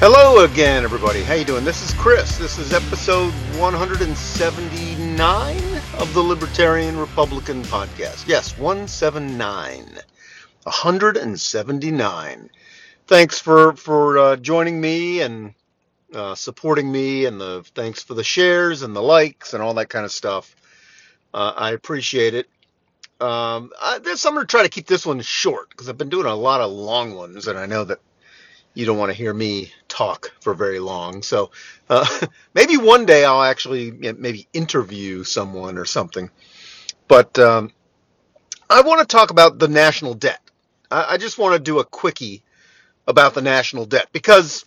Hello again, everybody. How you doing? This is Chris. This is episode 179 of the Libertarian Republican podcast. Yes, 179. 179. Thanks for for uh, joining me and uh, supporting me, and the thanks for the shares and the likes and all that kind of stuff. Uh, I appreciate it. Um, I, this, I'm going to try to keep this one short because I've been doing a lot of long ones, and I know that you don't want to hear me talk for very long. So uh, maybe one day I'll actually maybe interview someone or something. But um, I want to talk about the national debt. I, I just want to do a quickie about the national debt because,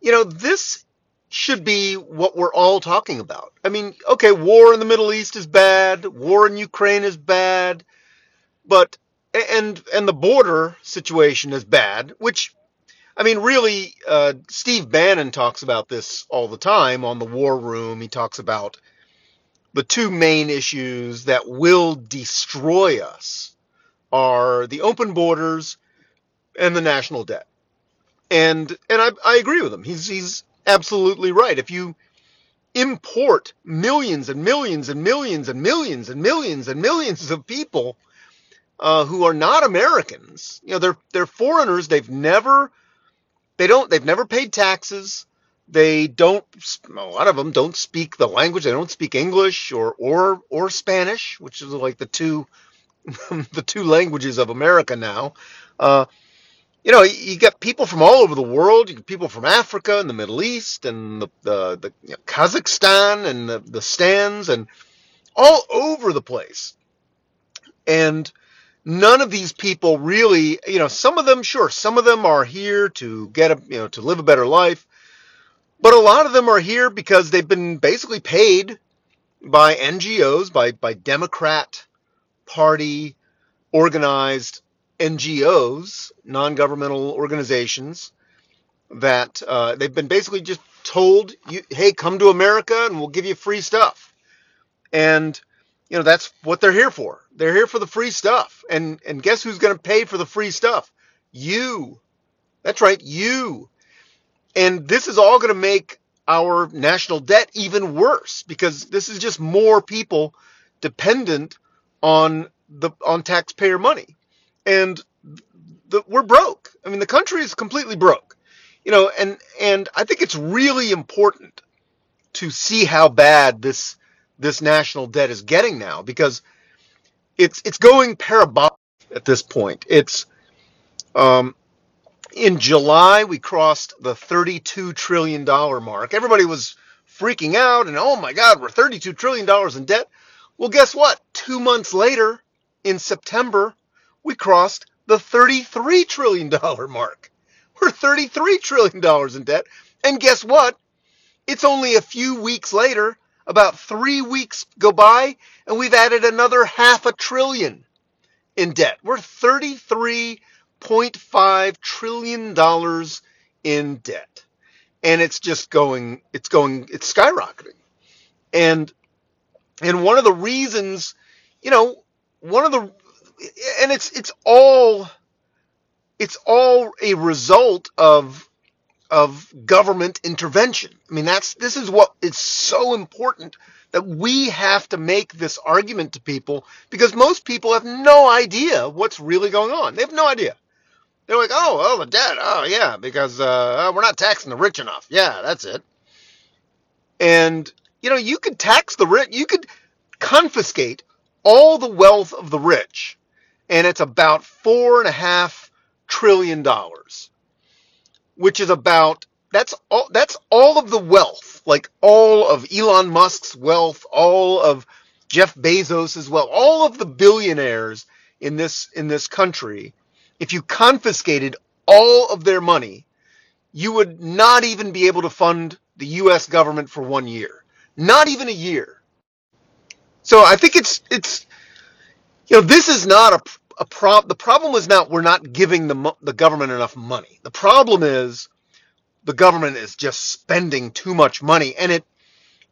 you know, this should be what we're all talking about. I mean, okay, war in the Middle East is bad, war in Ukraine is bad, but and and the border situation is bad, which I mean, really, uh, Steve Bannon talks about this all the time on the War Room. He talks about the two main issues that will destroy us are the open borders and the national debt. And and I, I agree with him. He's he's absolutely right. If you import millions and millions and millions and millions and millions and millions of people uh, who are not Americans, you know, they're they're foreigners. They've never they don't. They've never paid taxes. They don't. A lot of them don't speak the language. They don't speak English or or or Spanish, which is like the two the two languages of America now. Uh, you know, you get people from all over the world. You get people from Africa and the Middle East and the the, the you know, Kazakhstan and the, the stands and all over the place. And none of these people really, you know, some of them, sure, some of them are here to get a, you know, to live a better life, but a lot of them are here because they've been basically paid by NGOs, by by Democrat Party organized NGOs, non-governmental organizations, that uh, they've been basically just told, you, "Hey, come to America, and we'll give you free stuff," and you know that's what they're here for. They're here for the free stuff. And and guess who's going to pay for the free stuff? You. That's right, you. And this is all going to make our national debt even worse because this is just more people dependent on the on taxpayer money. And the, we're broke. I mean, the country is completely broke. You know, and and I think it's really important to see how bad this this national debt is getting now because it's it's going parabolic at this point. It's um, in July we crossed the 32 trillion dollar mark. Everybody was freaking out and oh my god, we're 32 trillion dollars in debt. Well, guess what? 2 months later in September, we crossed the 33 trillion dollar mark. We're 33 trillion dollars in debt. And guess what? It's only a few weeks later about three weeks go by and we've added another half a trillion in debt. We're $33.5 trillion in debt. And it's just going, it's going, it's skyrocketing. And, and one of the reasons, you know, one of the, and it's, it's all, it's all a result of of government intervention. I mean, that's this is what is so important that we have to make this argument to people because most people have no idea what's really going on. They have no idea. They're like, oh, oh, the debt. Oh, yeah, because uh, we're not taxing the rich enough. Yeah, that's it. And you know, you could tax the rich. You could confiscate all the wealth of the rich, and it's about four and a half trillion dollars which is about that's all that's all of the wealth, like all of Elon Musk's wealth, all of Jeff Bezos as well, all of the billionaires in this in this country. If you confiscated all of their money, you would not even be able to fund the US government for one year. Not even a year. So I think it's it's you know this is not a a. The problem is not we're not giving the the government enough money. The problem is the government is just spending too much money, and it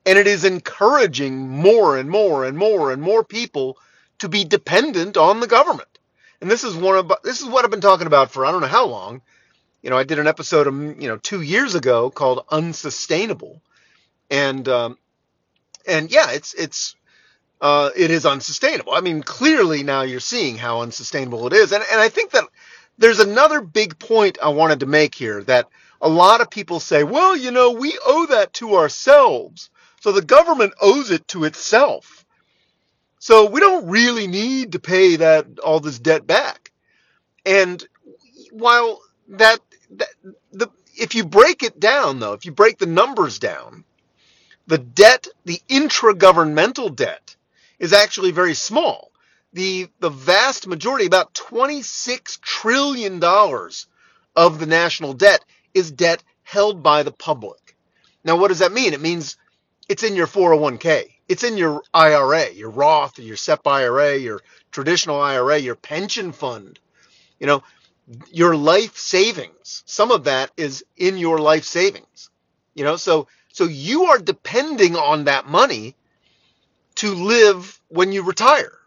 and it is encouraging more and more and more and more people to be dependent on the government. And this is one of this is what I've been talking about for I don't know how long. You know, I did an episode, um, you know, two years ago called "Unsustainable," and um, and yeah, it's it's uh, it is unsustainable. I mean, clearly now you're seeing how unsustainable it is, and and I think that there's another big point I wanted to make here that a lot of people say, well, you know, we owe that to ourselves, so the government owes it to itself. So we don't really need to pay that all this debt back. And while that, that the if you break it down though, if you break the numbers down, the debt, the intragovernmental debt is actually very small. The the vast majority, about 26 trillion dollars of the national debt is debt held by the public. Now what does that mean? It means it's in your 401k. It's in your IRA, your Roth, your SEP IRA, your traditional IRA, your pension fund. You know, your life savings. Some of that is in your life savings. You know, so so you are depending on that money to live when you retire.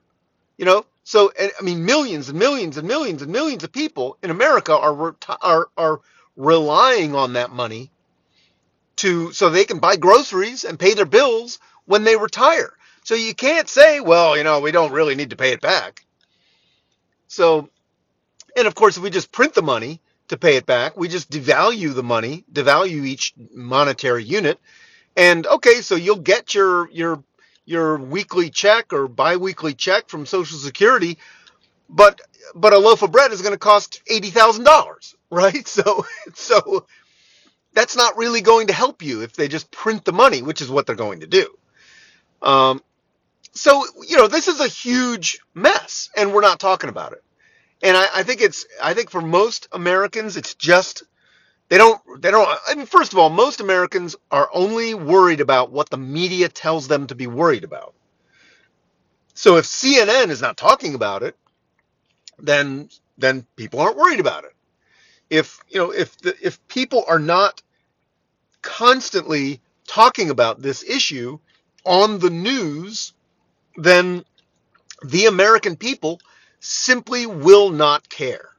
You know, so I mean, millions and millions and millions and millions of people in America are are are relying on that money to so they can buy groceries and pay their bills when they retire. So you can't say, well, you know, we don't really need to pay it back. So, and of course, if we just print the money to pay it back, we just devalue the money, devalue each monetary unit, and okay, so you'll get your your your weekly check or biweekly check from Social Security, but but a loaf of bread is going to cost eighty thousand dollars, right? So so that's not really going to help you if they just print the money, which is what they're going to do. Um, so you know this is a huge mess, and we're not talking about it. And I, I think it's I think for most Americans, it's just they don't they don't. I mean, first of all, most Americans are only worried about what the media tells them to be worried about. So if CNN is not talking about it, then then people aren't worried about it. If you know if the, if people are not constantly talking about this issue on the news, then the American people simply will not care.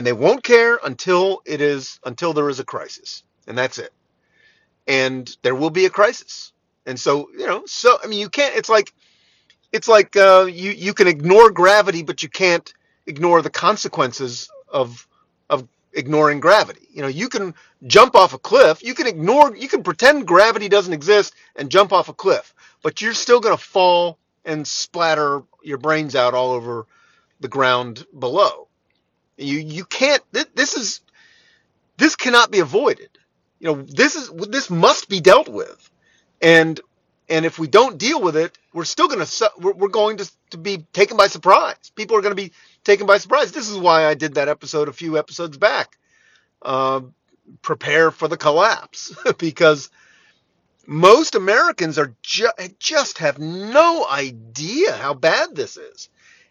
And they won't care until it is until there is a crisis. And that's it. And there will be a crisis. And so, you know, so I mean you can't it's like it's like uh, you you can ignore gravity but you can't ignore the consequences of of ignoring gravity. You know, you can jump off a cliff, you can ignore, you can pretend gravity doesn't exist and jump off a cliff, but you're still going to fall and splatter your brains out all over the ground below. You you can't. This is this cannot be avoided. You know, this is this must be dealt with, and and if we don't deal with it, we're still going to we're going to, to be taken by surprise. People are going to be taken by surprise. This is why I did that episode a few episodes back. Uh, prepare for the collapse because most Americans are ju- just have no idea how bad this is,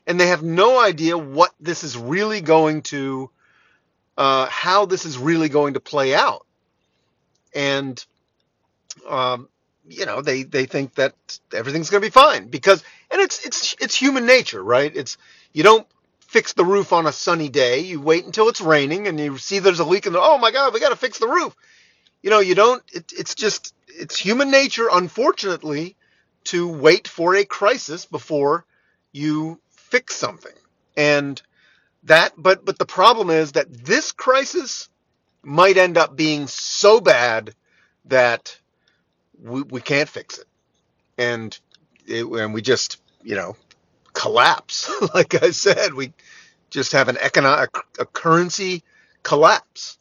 and they have no idea what this is really going to, uh, how this is really going to play out, and um, you know they they think that everything's going to be fine because and it's it's it's human nature, right? It's you don't fix the roof on a sunny day. You wait until it's raining and you see there's a leak and oh my god, we got to fix the roof. You know, you don't. It, it's just it's human nature, unfortunately, to wait for a crisis before you fix something. And that, but but the problem is that this crisis might end up being so bad that we, we can't fix it, and it, and we just you know collapse. like I said, we just have an economic a currency collapse,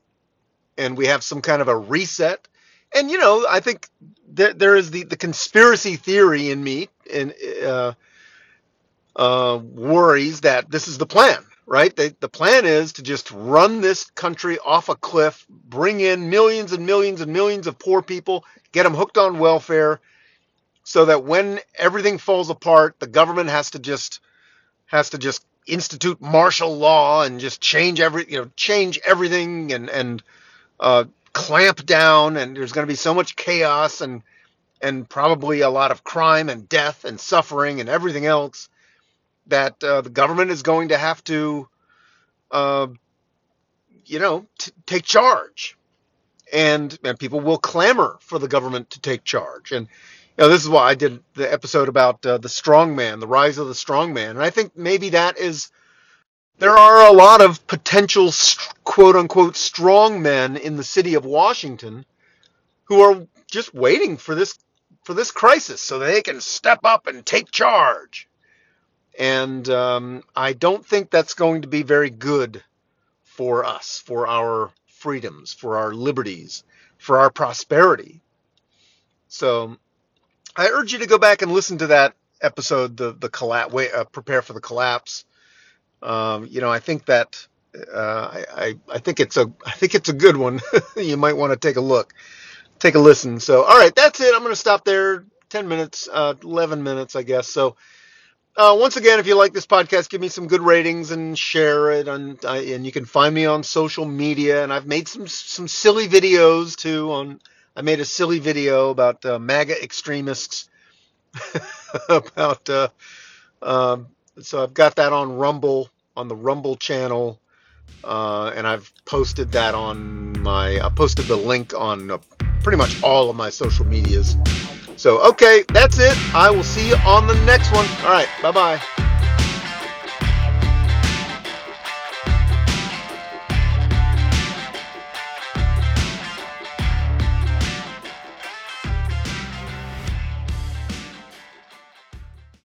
and we have some kind of a reset. And you know, I think there, there is the, the conspiracy theory in me and uh, uh, worries that this is the plan, right? They, the plan is to just run this country off a cliff, bring in millions and millions and millions of poor people, get them hooked on welfare, so that when everything falls apart, the government has to just has to just institute martial law and just change every you know change everything and and uh, clamp down and there's going to be so much chaos and and probably a lot of crime and death and suffering and everything else that uh, the government is going to have to uh, you know, t- take charge. And, and people will clamor for the government to take charge. And you know, this is why I did the episode about uh, the strongman, the rise of the strongman. And I think maybe that is there are a lot of potential quote unquote strong men in the city of Washington who are just waiting for this for this crisis so they can step up and take charge. And um, I don't think that's going to be very good for us, for our freedoms, for our liberties, for our prosperity. So I urge you to go back and listen to that episode, the the collapse, uh, prepare for the collapse. Um, you know, I think that uh, I, I, think it's a I think it's a good one. you might want to take a look, take a listen. So, all right, that's it. I'm going to stop there. Ten minutes, uh, eleven minutes, I guess. So, uh, once again, if you like this podcast, give me some good ratings and share it. And and you can find me on social media. And I've made some some silly videos too. On I made a silly video about uh, MAGA extremists about. Uh, um, so I've got that on Rumble on the Rumble channel, uh, and I've posted that on my. I posted the link on uh, pretty much all of my social medias. So okay, that's it. I will see you on the next one. All right, bye bye.